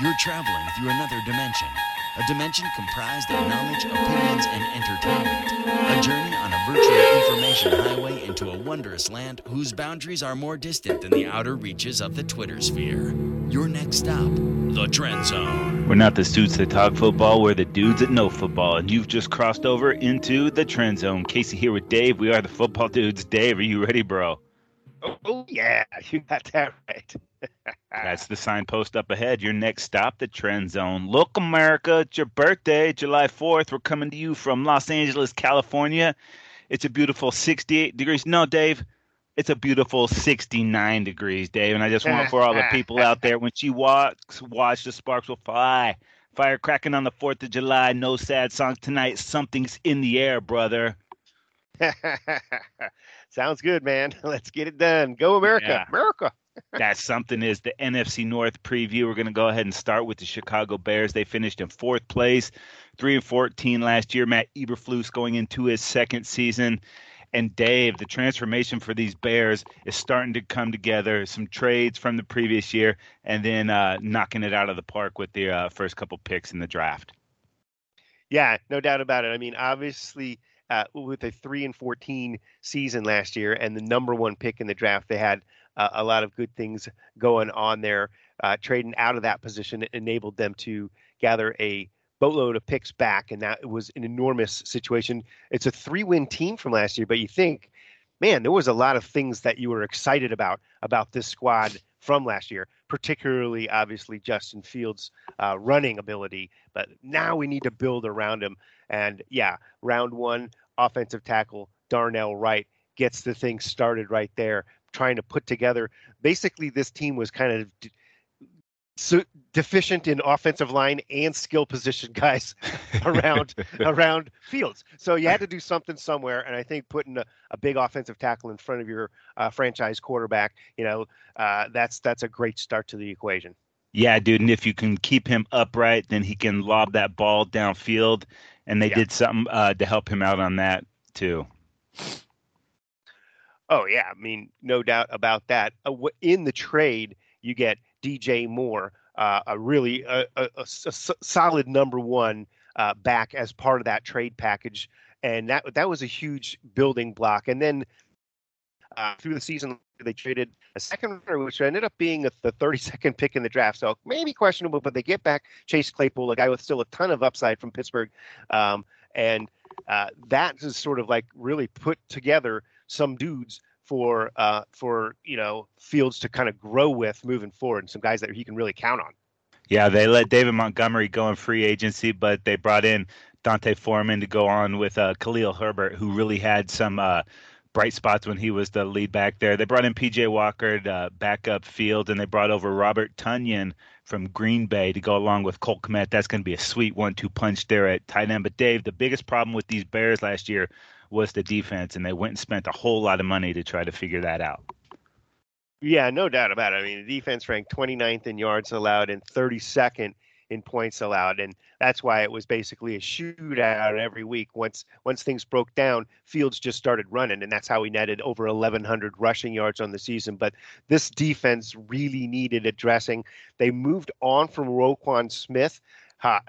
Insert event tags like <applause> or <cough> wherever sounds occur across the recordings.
You're traveling through another dimension. A dimension comprised of knowledge, opinions, and entertainment. A journey on a virtual information highway into a wondrous land whose boundaries are more distant than the outer reaches of the Twitter sphere. Your next stop, the Trend Zone. We're not the suits that talk football, we're the dudes that know football. And you've just crossed over into the Trend Zone. Casey here with Dave. We are the football dudes. Dave, are you ready, bro? Oh, yeah, <laughs> you got that right. <laughs> That's the signpost up ahead. Your next stop, the Trend Zone. Look, America, it's your birthday, July 4th. We're coming to you from Los Angeles, California. It's a beautiful 68 degrees. No, Dave, it's a beautiful 69 degrees, Dave. And I just want for all the <laughs> people out there, when she walks, watch the sparks will fly. Fire cracking on the 4th of July. No sad songs tonight. Something's in the air, brother. Sounds good, man. <laughs> Let's get it done. Go America. Yeah. America. <laughs> that something is the NFC North preview. We're going to go ahead and start with the Chicago Bears. They finished in fourth place, three and fourteen last year. Matt Eberflus going into his second season, and Dave, the transformation for these Bears is starting to come together. Some trades from the previous year, and then uh, knocking it out of the park with the uh, first couple picks in the draft. Yeah, no doubt about it. I mean, obviously, uh, with a three and fourteen season last year, and the number one pick in the draft, they had uh, a lot of good things going on there. Uh, trading out of that position enabled them to gather a boatload of picks back, and that was an enormous situation. It's a three-win team from last year, but you think, man, there was a lot of things that you were excited about about this squad from last year, particularly obviously Justin Fields' uh, running ability. But now we need to build around him. And yeah, round one, offensive tackle Darnell Wright gets the thing started right there, trying to put together. Basically, this team was kind of so deficient in offensive line and skill position <laughs> guys around <laughs> around Fields. So you had to <laughs> do something somewhere, and I think putting a, a big offensive tackle in front of your uh, franchise quarterback, you know, uh, that's that's a great start to the equation. Yeah, dude, and if you can keep him upright, then he can lob that ball downfield, and they Yeah. did something uh, to help him out on that too. Oh yeah, I mean, no doubt about that. Uh, In the trade, you get DJ Moore, uh, a really a, a- a solid number one uh, back as part of that trade package, and that that was a huge building block. And then uh, through the season, they traded a second runner, which ended up being a, the 32nd pick in the draft. So maybe questionable, but they get back Chase Claypool, a guy with still a ton of upside from Pittsburgh, um, and uh, that is sort of like really put together some dudes for uh, for you know Fields to kind of grow with moving forward, and some guys that he can really count on. Yeah, they let David Montgomery go in free agency, but they brought in D'Onta Foreman to go on with uh, Khalil Herbert, who really had some uh, bright spots when he was the lead back there. They brought in PJ Walker to uh, back up field, and they brought over Robert Tonyan from Green Bay to go along with Cole Kmet. That's going to be a sweet one-two punch there at tight end. But Dave, the biggest problem with these Bears last year was the defense, and they went and spent a whole lot of money to try to figure that out. Yeah, no doubt about it. I mean, the defense ranked 29th in yards allowed and 32nd in points allowed, and that's why it was basically a shootout every week. Once once things broke down, Fields just started running, and that's how he netted over 1,100 rushing yards on the season. But this defense really needed addressing. They moved on from Roquan Smith. Uh,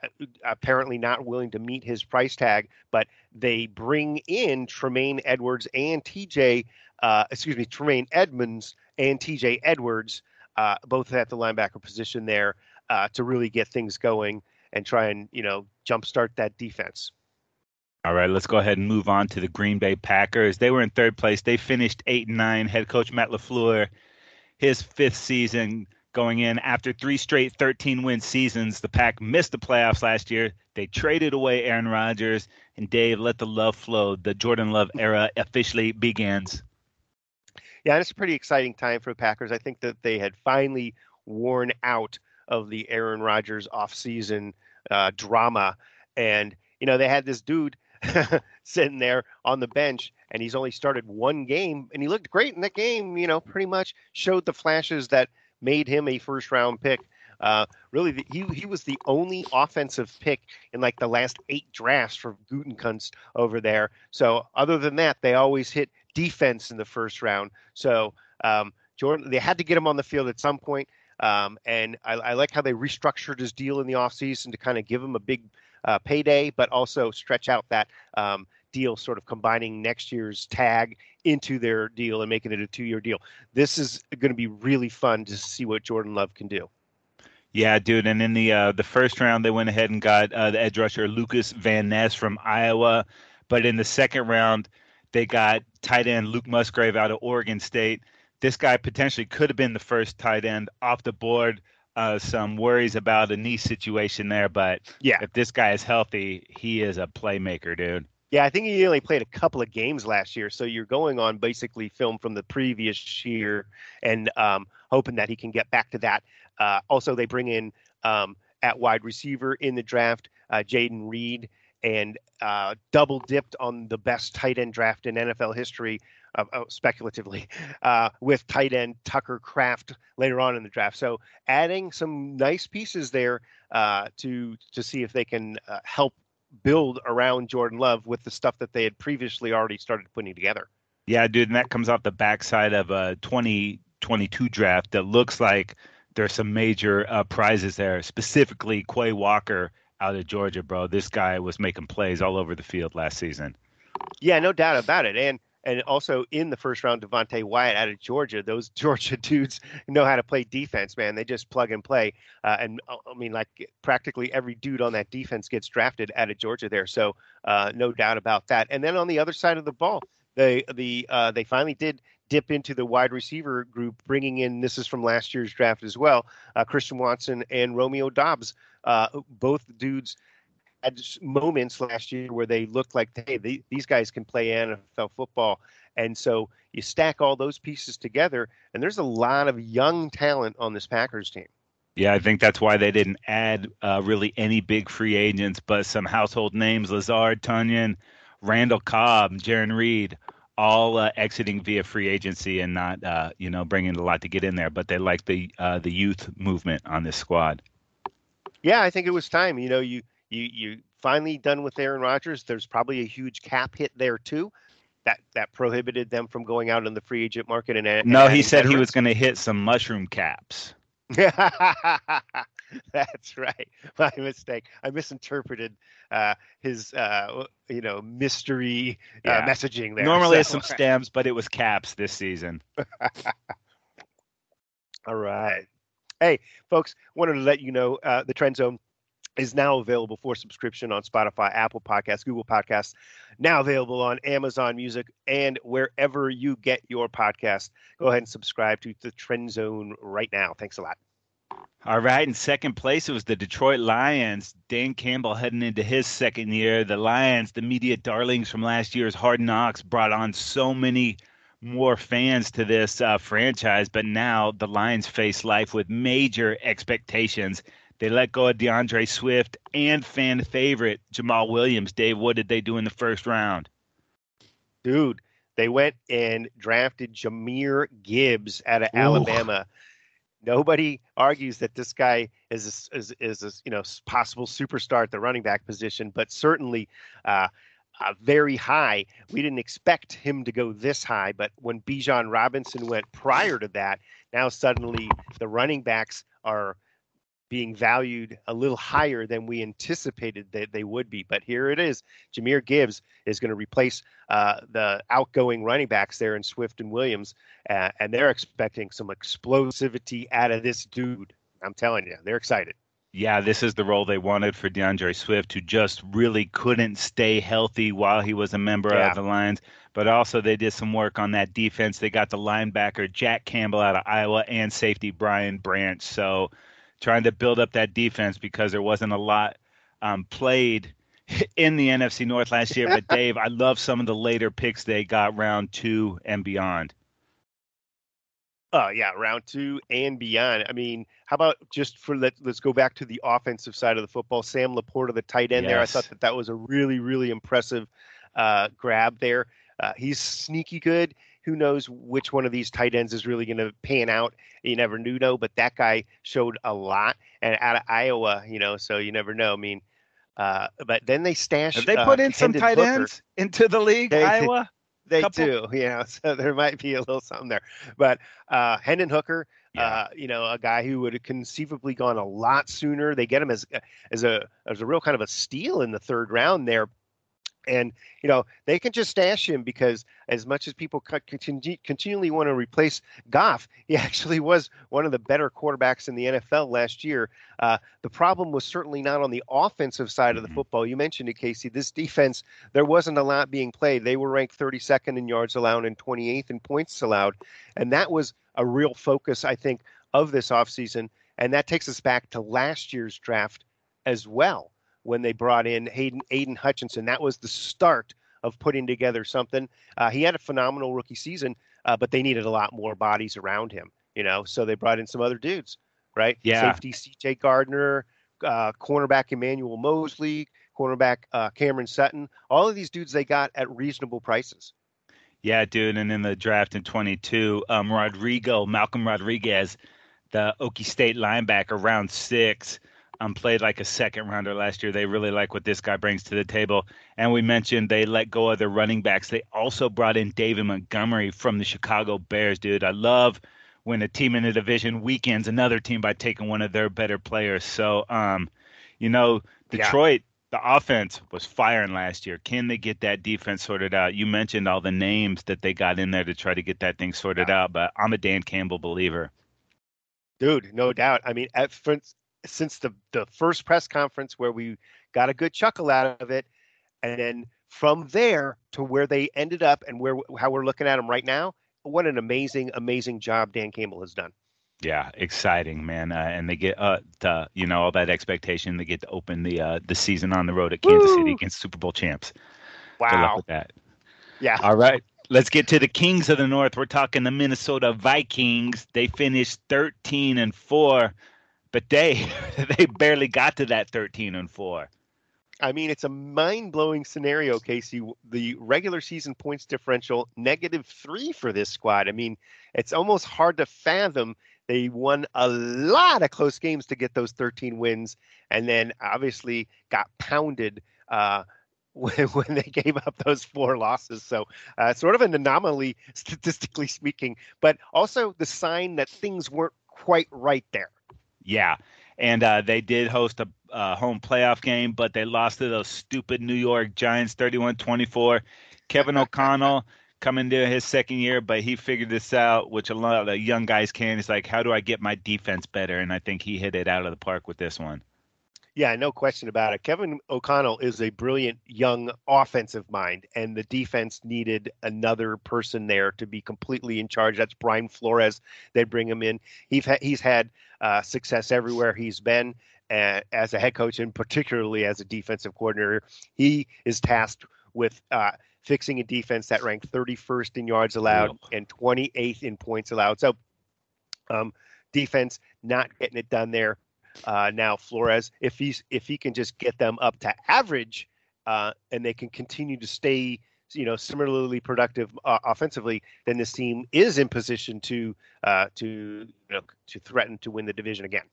apparently not willing to meet his price tag, but they bring in Tremaine Edwards and TJ, uh, excuse me, Tremaine Edmunds and TJ Edwards, uh, both at the linebacker position there, uh, to really get things going and try and you know jumpstart that defense. All right, let's go ahead and move on to the Green Bay Packers. They were in third place. They finished eight and nine. Head coach Matt LaFleur, his fifth season going in after three straight 13 win seasons. The Pack missed the playoffs last year. They traded away Aaron Rodgers, and Dave let the love flow. The Jordan Love era officially begins. Yeah, it's a pretty exciting time for the Packers. I think that they had finally worn out of the Aaron Rodgers offseason uh, drama, and you know they had this dude <laughs> sitting there on the bench, and he's only started one game, and he looked great in that game. You know, pretty much showed the flashes that made him a first round pick. Uh, really, the, he he was the only offensive pick in like the last eight drafts for Gutekunst over there. So other than that, they always hit defense in the first round. So um, Jordan, they had to get him on the field at some point. Um, and I, I, like how they restructured his deal in the offseason to kind of give him a big uh, payday, but also stretch out that um, deal, sort of combining next year's tag into their deal and making it a two year deal. This is going to be really fun to see what Jordan Love can do. Yeah, dude. And in the uh, the first round, they went ahead and got uh, the edge rusher Lucas Van Ness from Iowa. But in the second round, they got tight end Luke Musgrave out of Oregon State. This guy potentially could have been the first tight end off the board. Uh, some worries about a knee situation there, but yeah, if this guy is healthy, he is a playmaker, dude. Yeah, I think he only played a couple of games last year, so you're going on basically film from the previous year and um, hoping that he can get back to that. Uh, also, they bring in um, at wide receiver in the draft uh, Jayden Reed and uh, double dipped on the best tight end draft in NFL history, uh, uh, speculatively, <laughs> uh, with tight end Tucker Kraft later on in the draft. So adding some nice pieces there to to see if they can help build around Jordan Love with the stuff that they had previously already started putting together. Yeah, dude, and that comes off the backside of a 2022 draft that looks like there's some major uh, prizes there, specifically Quay Walker out of Georgia, bro. This guy was making plays all over the field last season. Yeah, no doubt about it. And and also in the first round, Devonte Wyatt out of Georgia. Those <laughs> Georgia dudes know how to play defense, man. They just plug and play. Uh, and uh, I mean, like practically every dude on that defense gets drafted out of Georgia there. So uh, no doubt about that. And then on the other side of the ball, they the uh, they finally did dip into the wide receiver group, bringing in this is from last year's draft as well, uh, Christian Watson and Romeo Doubs, Uh, both dudes moments last year where they looked like, hey, they, these guys can play NFL football. And so you stack all those pieces together, and there's a lot of young talent on this Packers team. Yeah, I think that's why they didn't add uh, really any big free agents, but some household names: Lazard, Tonyan, Randall Cobb, Jarran Reed, all uh, exiting via free agency and not, uh, you know, bringing a lot to get in there. But they like the uh, the youth movement on this squad. Yeah, I think it was time. You know, you you you finally done with Aaron Rodgers. There's probably a huge cap hit there too. That that prohibited them from going out in the free agent market and, and no, he said veterans. he was going to hit some mushroom caps. <laughs> That's right. <laughs> My mistake. I misinterpreted uh, his, uh, you know, mystery uh, yeah. messaging there. Normally so. it's some stems, but it was caps this season. <laughs> All right. Hey, folks, wanted to let you know uh, the Trend Zone is now available for subscription on Spotify, Apple Podcasts, Google Podcasts, now available on Amazon Music and wherever you get your podcast. Go ahead and subscribe to the Trend Zone right now. Thanks a lot. All right, in second place, it was the Detroit Lions. Dan Campbell heading into his second year. The Lions, the media darlings from last year's Hard Knocks, brought on so many more fans to this uh, franchise, but now the Lions face life with major expectations they let go of D'Andre Swift and fan favorite Jamaal Williams. Dave, what did they do in the first round? Dude, they went and drafted Jahmyr Gibbs out of Ooh. Alabama. Nobody argues that this guy is a, is is a, you know possible superstar at the running back position, but certainly uh, uh, very high. We didn't expect him to go this high, but when Bijan Robinson went prior to that, now suddenly the running backs are being valued a little higher than we anticipated that they would be. But here it is. Jahmyr Gibbs is going to replace uh, the outgoing running backs there in Swift and Williams, uh, and they're expecting some explosivity out of this dude. I'm telling you, they're excited. Yeah, this is the role they wanted for D'Andre Swift, who just really couldn't stay healthy while he was a member yeah. of the Lions. But also, they did some work on that defense. They got the linebacker Jack Campbell out of Iowa and safety Brian Branch. So trying to build up that defense because there wasn't a lot um, played <laughs> in the NFC North last year. But Dave, I love some of the later picks they got round two and beyond. Oh yeah, round two and beyond. I mean, how about just for let let's go back to the offensive side of the football. Sam LaPorta, the tight end yes. there. I thought that that was a really really impressive uh, grab there. Uh, he's sneaky good who knows which one of these tight ends is really going to pan out? You never knew, know, but that guy showed a lot, and out of Iowa, you know, so you never know. I mean, uh, but then they stash. Have they uh, put uh, in some tight Hooker. ends into the league, they, Iowa? They Couple. do, <laughs> you know, so there might be a little something there. But uh, Hendon Hooker, Yeah. Uh, you know, a guy who would have conceivably gone a lot sooner. They get him as as a as a real kind of a steal in the third round there. And you know they can just stash him because as much as people continue, continually want to replace Goff, <laughs> he actually was one of the better quarterbacks in the NFL last year. Uh, the problem was certainly not on the offensive side of the mm-hmm. football. You mentioned it, Casey. This defense, there wasn't a lot being played. They were ranked 32nd in yards allowed and 28th in points allowed, and that was a real focus, I think, of this offseason. And that takes us back to last year's draft as well when they brought in Hayden Aidan Hutchinson. That was the start of putting together something. Uh, he had a phenomenal rookie season, uh, but they needed a lot more bodies around him. You know, so they brought in some other dudes, right? Yeah. Safety C.J. Gardner, uh, cornerback Emmanuel Moseley, cornerback uh, Cameron Sutton. All of these dudes they got at reasonable prices. Yeah, dude. And in the draft in 22, um, Rodrigo, Malcolm Rodriguez, the Okie State linebacker, round six um, played like a second rounder last year. They really like what this guy brings to the table. And we mentioned they let go of their running backs. They also brought in David Montgomery from the Chicago Bears, dude. I love when a team in the division weekends another team by taking one of their better players. So, um, you know, Detroit, yeah. the offense was firing last year. Can they get that defense sorted out? You mentioned all the names that they got in there to try to get that thing sorted yeah. out, but I'm a Dan Campbell believer. Dude, no doubt. I mean, at, first since the the first press conference where we got a good chuckle out of it, and then from there to where they ended up and where how we're looking at them right now. What an amazing, amazing job Dan Campbell has done. Yeah, exciting, man. Uh, and they get uh, the, you know, all that expectation. They get to open the uh, the season on the road at Kansas Woo! City against Super Bowl champs. Wow. Good luck with that. Yeah. All right. Let's get to the Kings of the North. We're talking the Minnesota Vikings. They finished 13 and 4 but they <laughs> they barely got to that 13 and 4 I mean, it's a mind blowing scenario, Casey. The regular season points differential, negative three for this squad. I mean, it's almost hard to fathom. They won a lot of close games to get those 13 wins, and then obviously got pounded uh, when, <laughs> when, they gave up those four losses. So, uh, sort of an anomaly, <laughs> statistically speaking, but also the sign that things weren't quite right there. Yeah. And uh, they did host a uh, home playoff game, but they lost to those stupid New York Giants 31 24. Kevin O'Connell <laughs> coming to his second year, but he figured this out, which a lot of young guys can. He's like, how do I get my defense better? And I think he hit it out of the park with this one. Yeah, no question about it. Kevin O'Connell is a brilliant young offensive mind, and the defense needed another person there to be completely in charge. That's Brian Flores. They bring him in. He's ha- he's had uh, success everywhere he's been uh, as a head coach, and particularly as a defensive coordinator. He is tasked with uh, fixing a defense that ranked 31st in yards allowed and 28th in points allowed. So, um, defense not getting it done there. Uh, now Flores, if he's if he can just get them up to average, uh, and they can continue to stay, you know, similarly productive uh, offensively, then this team is in position to uh, to you know to threaten to win the division again.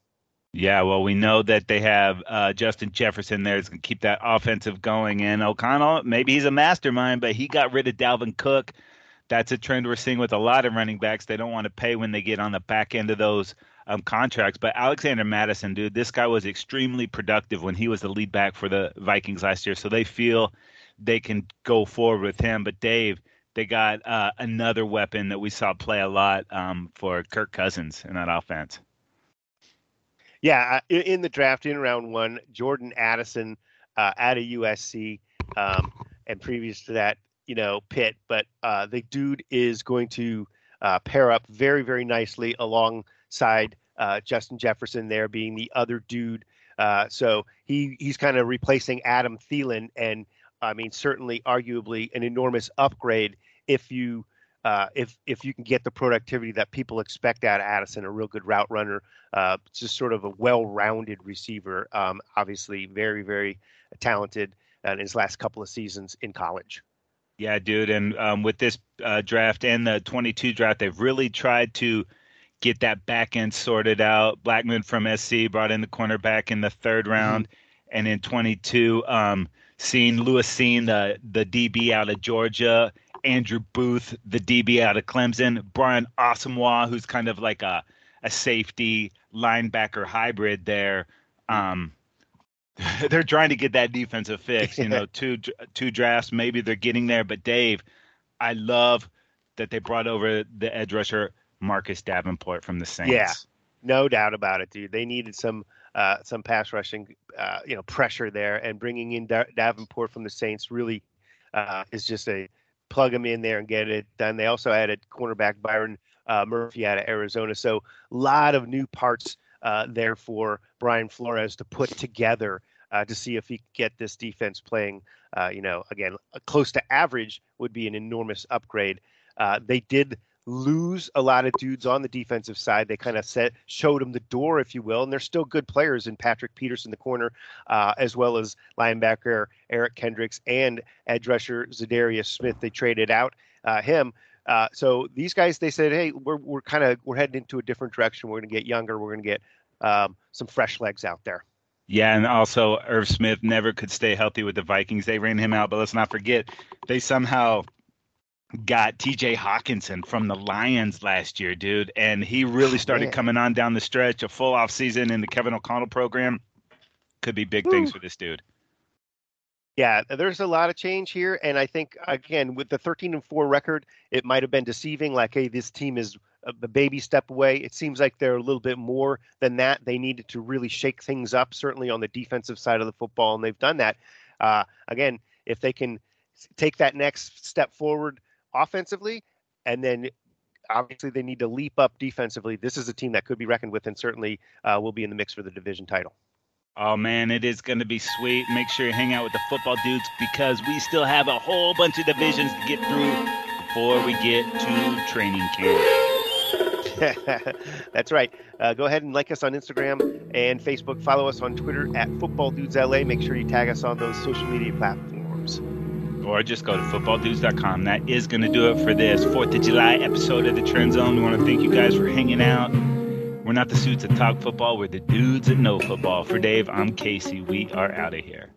Yeah, well, we know that they have uh, Justin Jefferson there that's going to keep that offensive going, and O'Connell, maybe he's a mastermind, but he got rid of Dalvin Cook. That's a trend we're seeing with a lot of running backs. They don't want to pay when they get on the back end of those um, contracts. But Alexander Mattison, dude, this guy was extremely productive when he was the lead back for the Vikings last year. So they feel they can go forward with him. But Dave, they got uh, another weapon that we saw play a lot um, for Kirk Cousins in that offense. Yeah, in the draft in round one, Jordan Addison uh, out of USC, um, and previous to that, you know, Pitt. But uh, the dude is going to uh, pair up very, very nicely along side, uh, Justin Jefferson there being the other dude. Uh, so he he's kind of replacing Adam Thielen, and I mean certainly, arguably, an enormous upgrade if you uh, if if you can get the productivity that people expect out of Addison, a real good route runner, uh, just sort of a well-rounded receiver. Um, obviously, very very talented in his last couple of seasons in college. Yeah, dude, and um, with this uh, draft and the 22 draft, they've really tried to get that back end sorted out. Blackmon from SC brought in the cornerback in the third mm-hmm. round, mm-hmm. and in 22, um, seeing Lewis Cine, the the DB out of Georgia, Andrew Booth, the DB out of Clemson, Brian Asamoah, who's kind of like a a safety linebacker hybrid there. Um, <laughs> they're trying to get that defensive fix. You know, <laughs> two two drafts, maybe they're getting there. But Dave, I love that they brought over the edge rusher Marcus Davenport from the Saints. Yeah, no doubt about it, dude. They needed some uh, some pass rushing, uh, you know, pressure there, and bringing in da- Davenport from the Saints really uh, is just a plug him in there and get it done. They also added cornerback Byron uh, Murphy out of Arizona, so a lot of new parts uh, there for Brian Flores to put together uh, to see if he can get this defense playing. you know, again, close to average would be an enormous upgrade. they did lose a lot of dudes on the defensive side. They kind of set showed them the door, if you will, and they're still good players in Patrick Peterson, the corner, uh, as well as linebacker Eric Kendricks and edge rusher Za'Darius Smith. They traded out uh, him. Uh, so these guys, they said, hey, we're we're kind of we're heading into a different direction. We're going to get younger. We're going to get um, some fresh legs out there. Yeah, and also Irv Smith never could stay healthy with the Vikings. They ran him out, but let's not forget they somehow got TJ Hockenson from the Lions last year, dude, and he really started coming on down the stretch. A full off season in the Kevin O'Connell program could be big things for this dude. Yeah, there's a lot of change here, and I think again with the 13 and four record, it might have been deceiving. Like, hey, this team is a baby step away. It seems like they're a little bit more than that. They needed to really shake things up, certainly on the defensive side of the football, and they've done that. Uh, again, if they can take that next step forward offensively, and then obviously they need to leap up defensively. This is a team that could be reckoned with, and certainly uh, will be in the mix for the division title. Oh man, it is going to be sweet. Make sure you hang out with the football dudes because we still have a whole bunch of divisions to get through before we get to training camp. <laughs> That's right. Uh, go ahead and like us on Instagram and Facebook. Follow us on Twitter at Football Dudes LA. Make sure you tag us on those social media platforms or just go to footballdudes.com. That is going to do it for this 4th of July episode of the Trend Zone. We want to thank you guys for hanging out. We're not the suits that talk football, we're the dudes that know football. For Dave, I'm Casey. We are out of here.